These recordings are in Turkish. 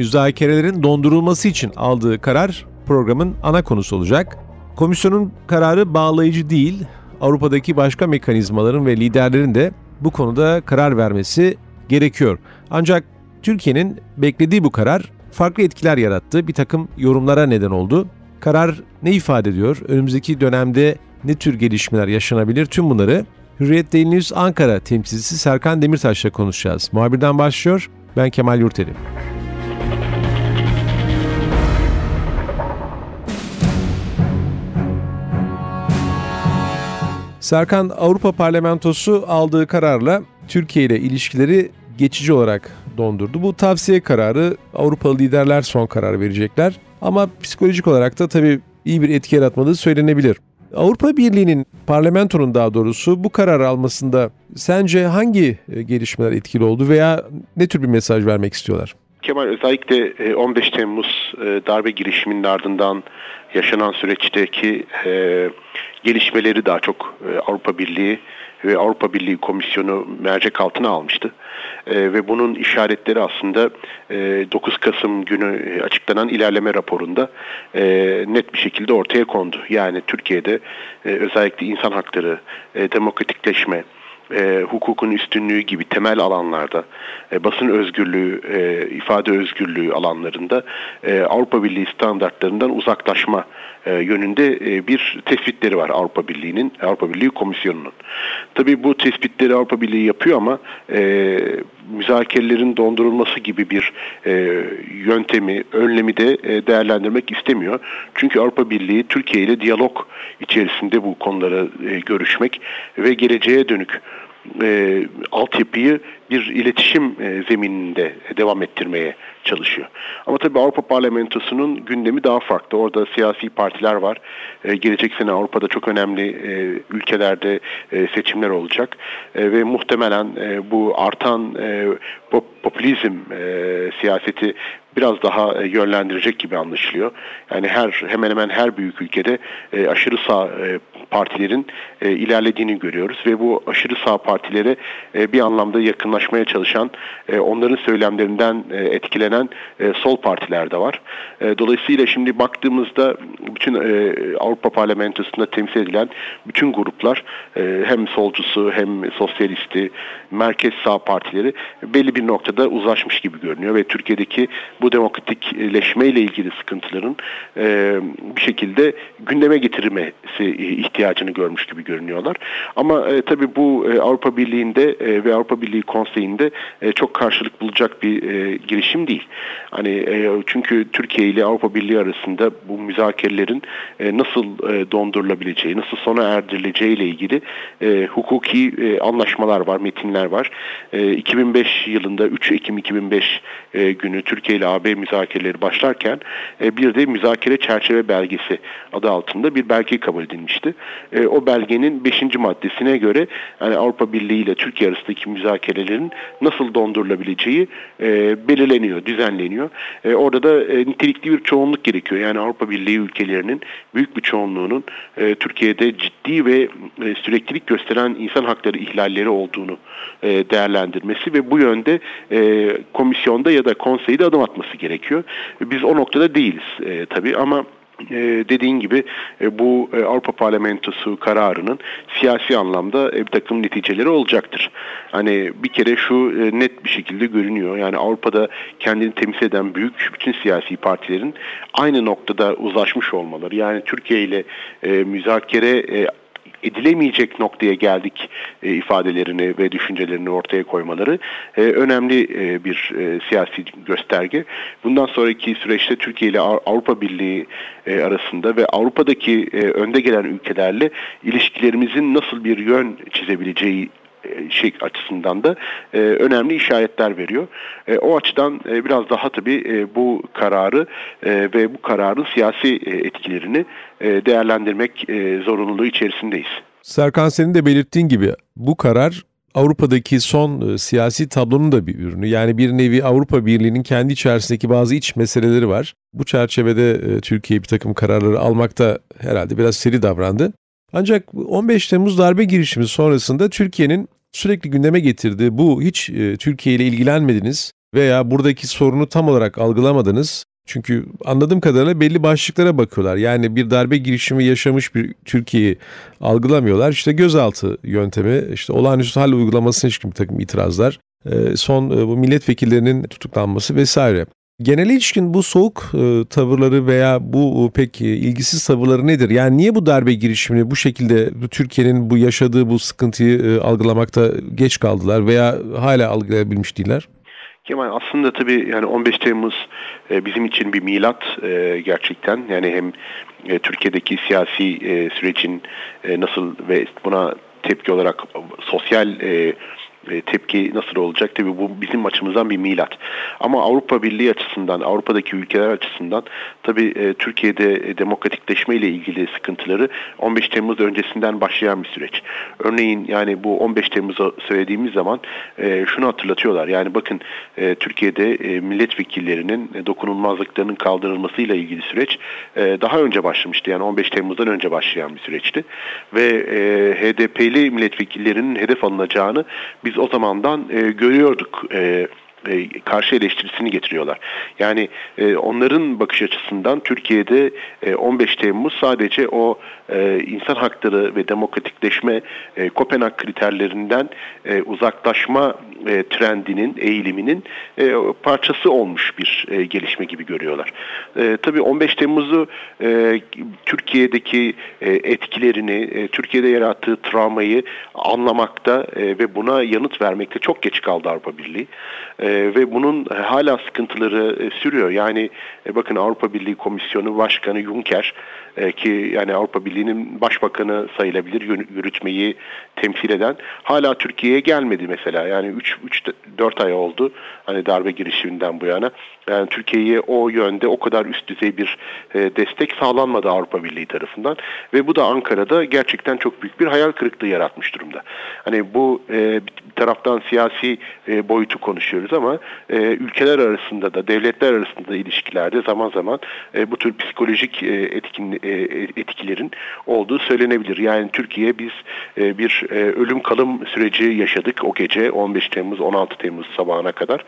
müzakerelerin dondurulması için aldığı karar programın ana konusu olacak. Komisyonun kararı bağlayıcı değil, Avrupa'daki başka mekanizmaların ve liderlerin de bu konuda karar vermesi gerekiyor. Ancak Türkiye'nin beklediği bu karar farklı etkiler yarattı, bir takım yorumlara neden oldu. Karar ne ifade ediyor? Önümüzdeki dönemde ne tür gelişmeler yaşanabilir? Tüm bunları Hürriyet Daily News Ankara temsilcisi Serkan Demirtaş'la konuşacağız. Muhabirden başlıyor, ben Kemal Yurteli. Serkan Avrupa Parlamentosu aldığı kararla Türkiye ile ilişkileri geçici olarak dondurdu. Bu tavsiye kararı Avrupalı liderler son karar verecekler. Ama psikolojik olarak da tabii iyi bir etki yaratmadığı söylenebilir. Avrupa Birliği'nin parlamentonun daha doğrusu bu karar almasında sence hangi e, gelişmeler etkili oldu veya ne tür bir mesaj vermek istiyorlar? Kemal özellikle 15 e, Temmuz e, darbe girişiminin ardından yaşanan süreçteki gelişmeleri daha çok Avrupa Birliği ve Avrupa Birliği Komisyonu mercek altına almıştı. E, ve bunun işaretleri aslında e, 9 Kasım günü e, açıklanan ilerleme raporunda e, net bir şekilde ortaya kondu. Yani Türkiye'de e, özellikle insan hakları, e, demokratikleşme, e, hukukun üstünlüğü gibi temel alanlarda, e, basın özgürlüğü, e, ifade özgürlüğü alanlarında e, Avrupa Birliği standartlarından uzaklaşma e, yönünde e, bir tespitleri var Avrupa Birliği'nin, Avrupa Birliği Komisyonu'nun. Tabii bu tespitleri Avrupa Birliği yapıyor ama e, müzakerelerin dondurulması gibi bir e, yöntemi, önlemi de e, değerlendirmek istemiyor. Çünkü Avrupa Birliği Türkiye ile diyalog içerisinde bu konuları e, görüşmek ve geleceğe dönük e, altyapıyı bir iletişim e, zemininde devam ettirmeye çalışıyor. Ama tabii Avrupa Parlamentosu'nun gündemi daha farklı. Orada siyasi partiler var. E, gelecek sene Avrupa'da çok önemli e, ülkelerde e, seçimler olacak. E, ve muhtemelen e, bu artan e, popülizm e, siyaseti biraz daha e, yönlendirecek gibi anlaşılıyor. Yani her hemen hemen her büyük ülkede e, aşırı sağ e, partilerin e, ilerlediğini görüyoruz ve bu aşırı sağ partilere e, bir anlamda yakınlaşmaya çalışan, e, onların söylemlerinden e, etkilenen e, sol partiler de var. E, dolayısıyla şimdi baktığımızda bütün e, Avrupa Parlamentosu'nda temsil edilen bütün gruplar e, hem solcusu hem sosyalisti, merkez sağ partileri belli bir noktada uzlaşmış gibi görünüyor ve Türkiye'deki bu demokratikleşme ile ilgili sıkıntıların e, bir şekilde gündeme getirilmesi ihtiyacını görmüş gibi görünüyorlar. Ama e, tabii bu e, Avrupa Birliği'nde e, ve Avrupa Birliği Konseyi'nde e, çok karşılık bulacak bir e, girişim değil. Hani e, çünkü Türkiye ile Avrupa Birliği arasında bu müzakerelerin e, nasıl e, dondurulabileceği, nasıl sona erdirileceği ile ilgili hukuki anlaşmalar var, metinler var. E, 2005 yılında 3 Ekim 2005 e, günü Türkiye ile AB müzakereleri başlarken bir de müzakere çerçeve belgesi adı altında bir belge kabul edilmişti. O belgenin 5. maddesine göre yani Avrupa Birliği ile Türkiye arasındaki müzakerelerin nasıl dondurulabileceği belirleniyor, düzenleniyor. E, orada da e, nitelikli bir çoğunluk gerekiyor. Yani Avrupa Birliği ülkelerinin büyük bir çoğunluğunun e, Türkiye'de ciddi ve e, süreklilik gösteren insan hakları ihlalleri olduğunu e, değerlendirmesi ve bu yönde e, komisyonda ya da konseyde adım atması gerekiyor. Biz o noktada değiliz e, tabii ama ee, dediğin gibi e, bu e, Avrupa Parlamentosu kararının siyasi anlamda e, bir takım neticeleri olacaktır. Hani bir kere şu e, net bir şekilde görünüyor. Yani Avrupa'da kendini temsil eden büyük bütün siyasi partilerin aynı noktada uzlaşmış olmaları. Yani Türkiye ile e, müzakere e, edilemeyecek noktaya geldik e, ifadelerini ve düşüncelerini ortaya koymaları e, önemli e, bir e, siyasi gösterge. Bundan sonraki süreçte Türkiye ile Avrupa Birliği e, arasında ve Avrupa'daki e, önde gelen ülkelerle ilişkilerimizin nasıl bir yön çizebileceği şey açısından da e, önemli işaretler veriyor. E, o açıdan e, biraz daha tabii e, bu kararı e, ve bu kararın siyasi e, etkilerini e, değerlendirmek e, zorunluluğu içerisindeyiz. Serkan senin de belirttiğin gibi bu karar Avrupa'daki son e, siyasi tablonun da bir ürünü. Yani bir nevi Avrupa Birliği'nin kendi içerisindeki bazı iç meseleleri var. Bu çerçevede e, Türkiye bir takım kararları almakta herhalde biraz seri davrandı. Ancak 15 Temmuz darbe girişimi sonrasında Türkiye'nin sürekli gündeme getirdiği bu hiç e, Türkiye ile ilgilenmediniz veya buradaki sorunu tam olarak algılamadınız. Çünkü anladığım kadarıyla belli başlıklara bakıyorlar. Yani bir darbe girişimi yaşamış bir Türkiye'yi algılamıyorlar. İşte gözaltı yöntemi, işte olağanüstü hal uygulamasına ilişkin bir takım itirazlar, e, son e, bu milletvekillerinin tutuklanması vesaire. Genel ilişkin bu soğuk e, tavırları veya bu e, pek e, ilgisiz tavırları nedir? Yani niye bu darbe girişimini bu şekilde Türkiye'nin bu yaşadığı bu sıkıntıyı e, algılamakta geç kaldılar veya hala algılayabilmiş değiller? Kemal aslında tabii yani 15 Temmuz e, bizim için bir milat e, gerçekten. Yani hem Türkiye'deki siyasi sürecin nasıl ve buna tepki olarak sosyal e, e, tepki nasıl olacak? Tabii bu bizim açımızdan bir milat. Ama Avrupa Birliği açısından, Avrupa'daki ülkeler açısından tabii e, Türkiye'de e, demokratikleşme ile ilgili sıkıntıları 15 Temmuz öncesinden başlayan bir süreç. Örneğin yani bu 15 Temmuz'u söylediğimiz zaman şunu hatırlatıyorlar. Yani bakın Türkiye'de milletvekillerinin dokunulmazlıklarının kaldırılmasıyla ilgili süreç daha önce başlamıştı. Yani 15 Temmuz'dan önce başlayan bir süreçti. Ve HDP'li milletvekillerinin hedef alınacağını biz o zamandan e, görüyorduk. E, e, karşı eleştirisini getiriyorlar. Yani e, onların bakış açısından Türkiye'de e, 15 Temmuz sadece o e, insan hakları ve demokratikleşme e, Kopenhag kriterlerinden e, uzaklaşma e, trendinin, eğiliminin e, parçası olmuş bir e, gelişme gibi görüyorlar. E, tabii 15 Temmuz'u e, Türkiye'deki e, etkilerini, e, Türkiye'de yarattığı travmayı anlamakta e, ve buna yanıt vermekte çok geç kaldı Avrupa Birliği. E, ve bunun hala sıkıntıları e, sürüyor. Yani e, bakın Avrupa Birliği Komisyonu Başkanı Juncker e, ki yani Avrupa Birliği'nin başbakanı sayılabilir yürütmeyi temsil eden hala Türkiye'ye gelmedi mesela. Yani 3 3 4 ay oldu hani darbe girişiminden bu yana. Yani Türkiye'ye o yönde o kadar üst düzey bir destek sağlanmadı Avrupa Birliği tarafından ve bu da Ankara'da gerçekten çok büyük bir hayal kırıklığı yaratmış durumda. Hani bu bir taraftan siyasi boyutu konuşuyoruz ama e, ülkeler arasında da devletler arasında da ilişkilerde zaman zaman e, bu tür psikolojik e, etkin e, etkilerin olduğu söylenebilir. Yani Türkiye biz e, bir e, ölüm kalım süreci yaşadık o gece 15 Temmuz 16 Temmuz sabahına kadar.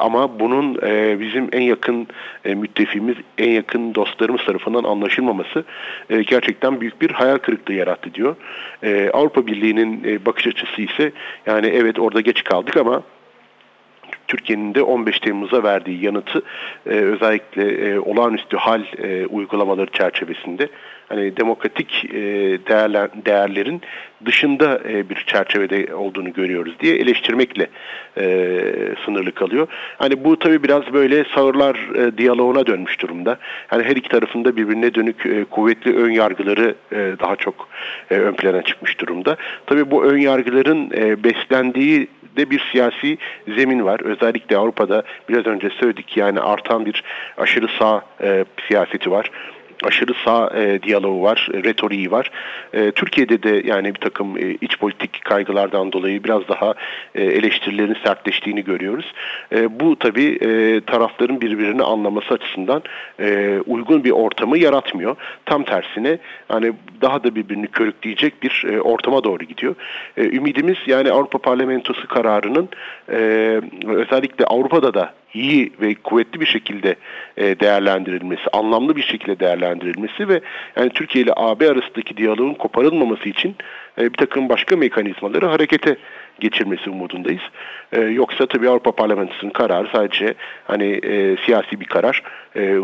Ama bunun bizim en yakın müttefimiz, en yakın dostlarımız tarafından anlaşılmaması gerçekten büyük bir hayal kırıklığı yarattı diyor. Avrupa Birliği'nin bakış açısı ise yani evet orada geç kaldık ama Türkiye'nin de 15 Temmuz'a verdiği yanıtı e, özellikle e, olağanüstü hal e, uygulamaları çerçevesinde hani demokratik e, değerler, değerlerin dışında e, bir çerçevede olduğunu görüyoruz diye eleştirmekle e, sınırlı kalıyor. Hani bu tabii biraz böyle sağırlar e, diyaloğuna dönmüş durumda. Hani her iki tarafında birbirine dönük e, kuvvetli ön yargıları e, daha çok e, ön plana çıkmış durumda. Tabii bu ön yargıların e, beslendiği de bir siyasi zemin var. Özellikle Avrupa'da biraz önce söyledik yani artan bir aşırı sağ e, siyaseti var aşırı sağ e, diyaloğu var, e, retoriği var. E, Türkiye'de de yani bir takım e, iç politik kaygılardan dolayı biraz daha e, eleştirilerin sertleştiğini görüyoruz. E, bu tabii e, tarafların birbirini anlaması açısından e, uygun bir ortamı yaratmıyor. Tam tersine hani daha da birbirini körükleyecek bir e, ortama doğru gidiyor. E, ümidimiz yani Avrupa Parlamentosu kararının e, özellikle Avrupa'da da iyi ve kuvvetli bir şekilde e, değerlendirilmesi, anlamlı bir şekilde değerlendirilmesi ve yani Türkiye ile AB arasındaki diyaloğun koparılmaması için e, bir takım başka mekanizmaları harekete geçirmesi umudundayız. E, yoksa tabii Avrupa Parlamentosu'nun kararı sadece hani e, siyasi bir karar,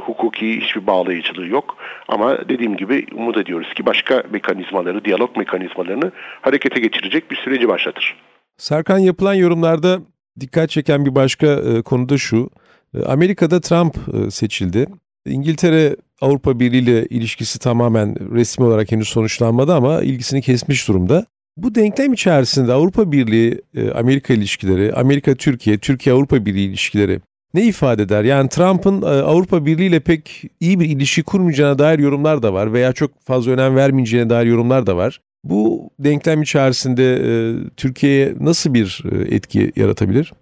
hukuki hiçbir bağlayıcılığı yok. Ama dediğim gibi umut ediyoruz ki başka mekanizmaları, diyalog mekanizmalarını harekete geçirecek bir süreci başlatır. Serkan yapılan yorumlarda dikkat çeken bir başka e, konu da şu. E, Amerika'da Trump e, seçildi. İngiltere Avrupa Birliği ile ilişkisi tamamen resmi olarak henüz sonuçlanmadı ama ilgisini kesmiş durumda. Bu denklem içerisinde Avrupa Birliği Amerika ilişkileri, Amerika Türkiye, Türkiye Avrupa Birliği ilişkileri ne ifade eder? Yani Trump'ın Avrupa Birliği ile pek iyi bir ilişki kurmayacağına dair yorumlar da var veya çok fazla önem vermeyeceğine dair yorumlar da var. Bu denklem içerisinde e, Türkiye'ye nasıl bir e, etki yaratabilir?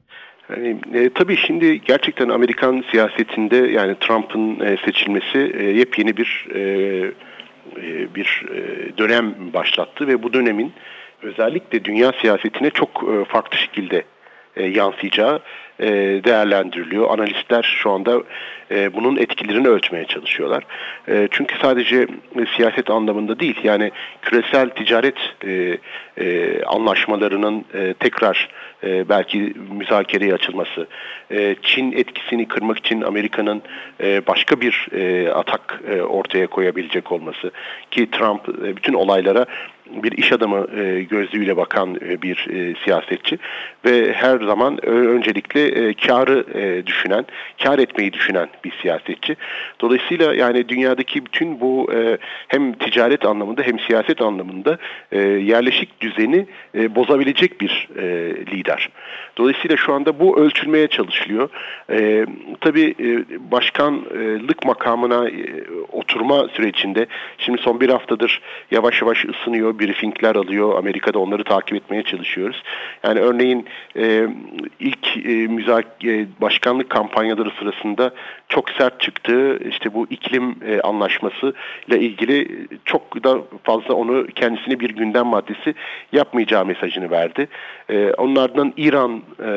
Yani, e, tabii şimdi gerçekten Amerikan siyasetinde yani Trump'ın e, seçilmesi e, yepyeni bir e, e, bir e, dönem başlattı ve bu dönemin özellikle dünya siyasetine çok e, farklı şekilde e, yansıyacağı e, değerlendiriliyor. Analistler şu anda e, bunun etkilerini ölçmeye çalışıyorlar. E, çünkü sadece siyaset anlamında değil, yani küresel ticaret anlaşmalarının tekrar belki müzakereye açılması, Çin etkisini kırmak için Amerika'nın başka bir atak ortaya koyabilecek olması ki Trump bütün olaylara bir iş adamı e, gözlüğüyle bakan e, bir e, siyasetçi ve her zaman öncelikle e, karı e, düşünen, kar etmeyi düşünen bir siyasetçi. Dolayısıyla yani dünyadaki bütün bu e, hem ticaret anlamında hem siyaset anlamında e, yerleşik düzeni e, bozabilecek bir e, lider. Dolayısıyla şu anda bu ölçülmeye çalışılıyor. E, tabii e, başkanlık makamına e, oturma sürecinde şimdi son bir haftadır yavaş yavaş ısınıyor, briefingler alıyor. Amerika'da onları takip etmeye çalışıyoruz. Yani örneğin e, ilk e, müzak e, başkanlık kampanyaları sırasında çok sert çıktığı işte bu iklim e, anlaşması ile ilgili çok da fazla onu kendisine bir gündem maddesi yapmayacağı mesajını verdi. E, onun İran e,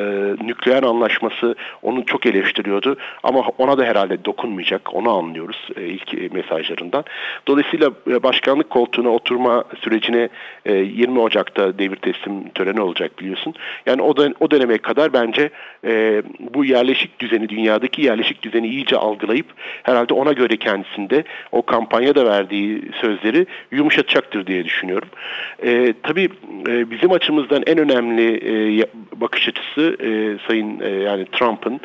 nükleer anlaşması onu çok eleştiriyordu ama ona da herhalde dokunmayacak onu anlıyoruz e, ilk e, mesajlarından. Dolayısıyla e, başkanlık koltuğuna oturma sürecine e, 20 Ocak'ta devir teslim töreni olacak biliyorsun. Yani o, da, o döneme kadar bence e, bu yerleşik düzeni dünyadaki yerleşik düzeni iyice algılayıp herhalde ona göre kendisinde o kampanyada verdiği sözleri yumuşatacaktır diye düşünüyorum. E, tabii e, bizim açımızdan en önemli e, bakış açısı e, Sayın e, yani Trump'ın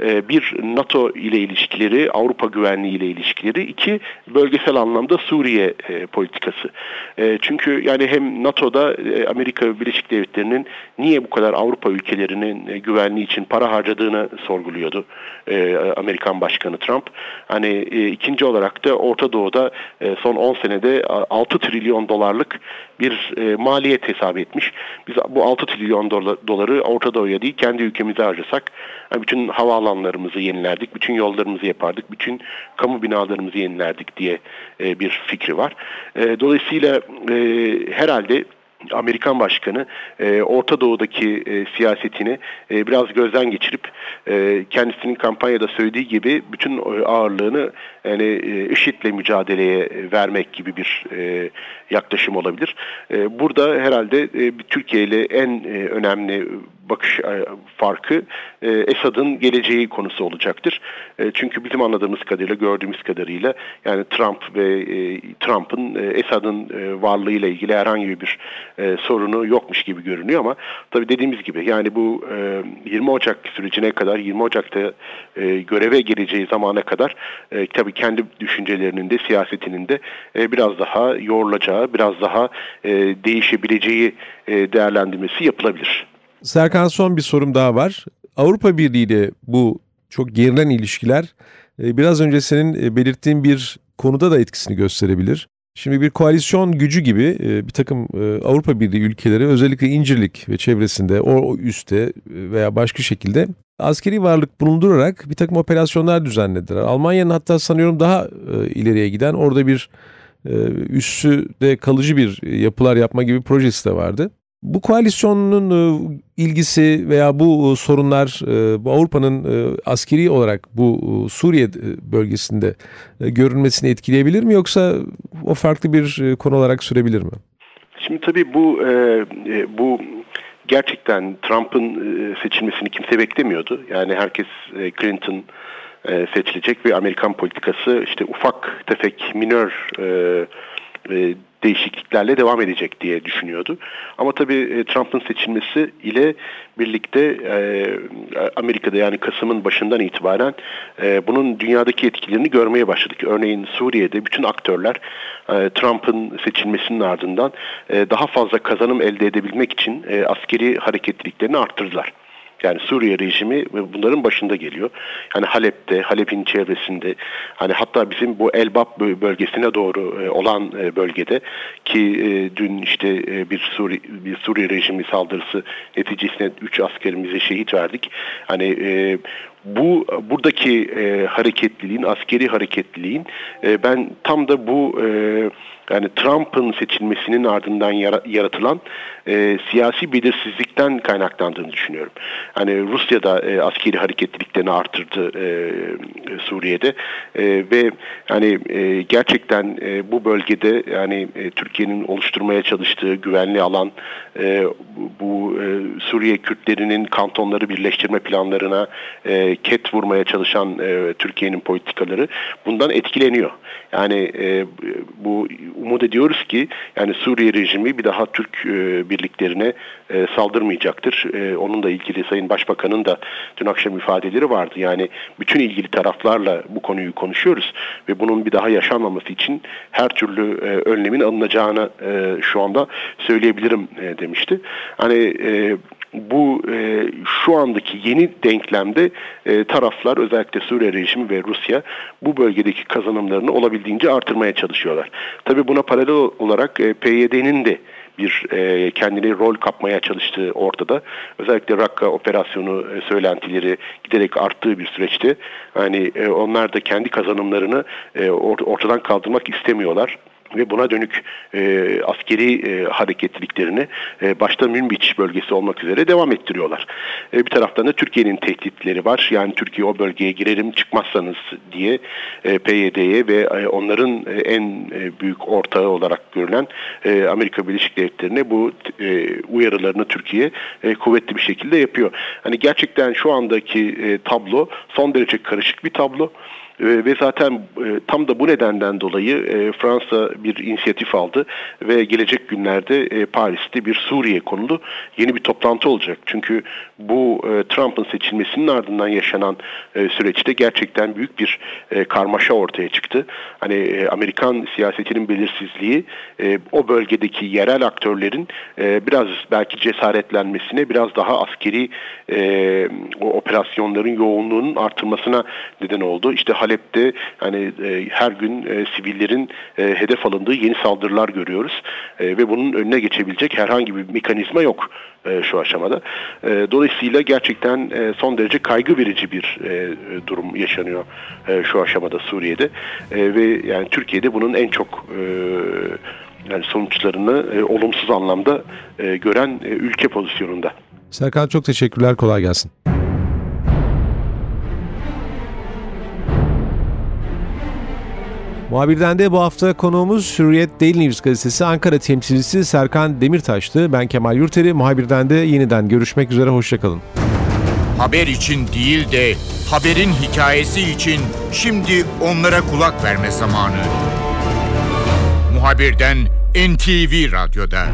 e, bir NATO ile ilişkileri, Avrupa güvenliği ile ilişkileri, iki bölgesel anlamda Suriye e, politikası. E, çünkü yani hem NATO'da e, Amerika Birleşik Devletleri'nin niye bu kadar Avrupa ülkelerinin e, güvenliği için para harcadığını sorguluyordu e, Amerikan Başkanı Trump. Hani ikinci olarak da Orta Doğu'da son 10 senede 6 trilyon dolarlık bir maliyet hesap etmiş. Biz bu 6 trilyon dolar, doları Orta Doğu'ya değil kendi ülkemize harcasak yani bütün havaalanlarımızı yenilerdik, bütün yollarımızı yapardık, bütün kamu binalarımızı yenilerdik diye bir fikri var. Dolayısıyla e, herhalde Amerikan başkanı e, Orta Doğu'daki e, siyasetini e, biraz gözden geçirip e, kendisinin kampanyada söylediği gibi bütün ağırlığını yani e, IŞİD'le mücadeleye vermek gibi bir e, yaklaşım olabilir. E, burada herhalde e, Türkiye ile en e, önemli bakış e, farkı e, Esad'ın geleceği konusu olacaktır. E, çünkü bizim anladığımız kadarıyla, gördüğümüz kadarıyla yani Trump ve Trump'ın Esad'ın varlığıyla ilgili herhangi bir sorunu yokmuş gibi görünüyor ama tabii dediğimiz gibi yani bu 20 Ocak sürecine kadar 20 Ocak'ta göreve geleceği zamana kadar tabii kendi düşüncelerinin de siyasetinin de biraz daha yorulacağı, biraz daha değişebileceği değerlendirmesi yapılabilir. Serkan son bir sorum daha var. Avrupa Birliği ile bu çok gerilen ilişkiler e, biraz önce senin e, belirttiğin bir konuda da etkisini gösterebilir. Şimdi bir koalisyon gücü gibi e, bir takım Avrupa Birliği ülkeleri özellikle İncirlik ve çevresinde o üstte veya başka şekilde askeri varlık bulundurarak bir takım operasyonlar düzenlediler. Almanya'nın hatta sanıyorum daha ileriye giden orada bir üssü de kalıcı bir yapılar yapma gibi projesi de vardı. Bu koalisyonun e, ilgisi veya bu e, sorunlar e, Avrupa'nın askeri olarak bu Suriye bölgesinde görünmesini etkileyebilir mi yoksa o farklı bir konu olarak sürebilir mi? Şimdi tabii bu bu gerçekten Trump'ın seçilmesini kimse beklemiyordu. Yani herkes Clinton seçilecek ve Amerikan politikası işte ufak tefek minör değişikliklerle devam edecek diye düşünüyordu. Ama tabii Trump'ın seçilmesi ile birlikte Amerika'da yani Kasım'ın başından itibaren bunun dünyadaki etkilerini görmeye başladık. Örneğin Suriye'de bütün aktörler Trump'ın seçilmesinin ardından daha fazla kazanım elde edebilmek için askeri hareketliliklerini arttırdılar. Yani Suriye rejimi bunların başında geliyor. Yani Halep'te, Halep'in çevresinde hani hatta bizim bu Elbap bölgesine doğru e, olan e, bölgede ki e, dün işte bir Suriye bir Suriye rejimi saldırısı neticesinde 3 askerimize şehit verdik. Hani bu buradaki hareketliliğin, askeri hareketliliğin ben tam da bu yani Trump'ın seçilmesinin ardından yaratılan e, siyasi belirsizlikten kaynaklandığını düşünüyorum. Hani Rusya da e, askeri hareketliliklerini artırdı e, Suriye'de e, ve hani e, gerçekten e, bu bölgede yani e, Türkiye'nin oluşturmaya çalıştığı güvenli alan e, bu e, Suriye Kürtlerinin kantonları birleştirme planlarına e, ket vurmaya çalışan e, Türkiye'nin politikaları bundan etkileniyor. Yani e, bu umut ediyoruz ki yani Suriye rejimi bir daha Türk e, birliklerine e, saldırmayacaktır. E, onunla ilgili Sayın Başbakan'ın da dün akşam ifadeleri vardı. Yani bütün ilgili taraflarla bu konuyu konuşuyoruz ve bunun bir daha yaşanmaması için her türlü e, önlemin alınacağını e, şu anda söyleyebilirim e, demişti. Hani e, bu e, şu andaki yeni denklemde e, taraflar özellikle Suriye rejimi ve Rusya bu bölgedeki kazanımlarını olabildiğince artırmaya çalışıyorlar. Tabii buna paralel olarak e, PYD'nin de bir e, kendini rol kapmaya çalıştığı ortada. Özellikle Rakka operasyonu e, söylentileri giderek arttığı bir süreçte hani e, onlar da kendi kazanımlarını e, ortadan kaldırmak istemiyorlar ve buna dönük e, askeri e, hareketliliklerini e, başta Münbiç bölgesi olmak üzere devam ettiriyorlar. E, bir taraftan da Türkiye'nin tehditleri var. Yani Türkiye o bölgeye girerim çıkmazsanız diye e, PYD'ye ve e, onların e, en e, büyük ortağı olarak görülen e, Amerika Birleşik Devletleri'ne bu e, uyarılarını Türkiye e, kuvvetli bir şekilde yapıyor. Hani gerçekten şu andaki e, tablo son derece karışık bir tablo. Ee, ve zaten e, tam da bu nedenden dolayı e, Fransa bir inisiyatif aldı ve gelecek günlerde e, Paris'te bir Suriye konulu yeni bir toplantı olacak. Çünkü bu Trump'ın seçilmesinin ardından yaşanan süreçte gerçekten büyük bir karmaşa ortaya çıktı. Hani Amerikan siyasetinin belirsizliği o bölgedeki yerel aktörlerin biraz belki cesaretlenmesine, biraz daha askeri o operasyonların yoğunluğunun artırmasına neden oldu. İşte Halep'te hani e, her gün e, sivillerin e, hedef alındığı yeni saldırılar görüyoruz e, ve bunun önüne geçebilecek herhangi bir mekanizma yok e, şu aşamada. E, dolayısıyla gerçekten e, son derece kaygı verici bir e, durum yaşanıyor e, şu aşamada Suriye'de e, ve yani Türkiye'de bunun en çok e, yani sonuçlarını e, olumsuz anlamda e, gören e, ülke pozisyonunda. Serkan çok teşekkürler, kolay gelsin. Muhabirden de bu hafta konuğumuz Hürriyet Daily News gazetesi Ankara temsilcisi Serkan Demirtaş'tı. Ben Kemal Yurteri. Muhabirden de yeniden görüşmek üzere. Hoşçakalın. Haber için değil de haberin hikayesi için şimdi onlara kulak verme zamanı. Muhabirden NTV Radyo'da.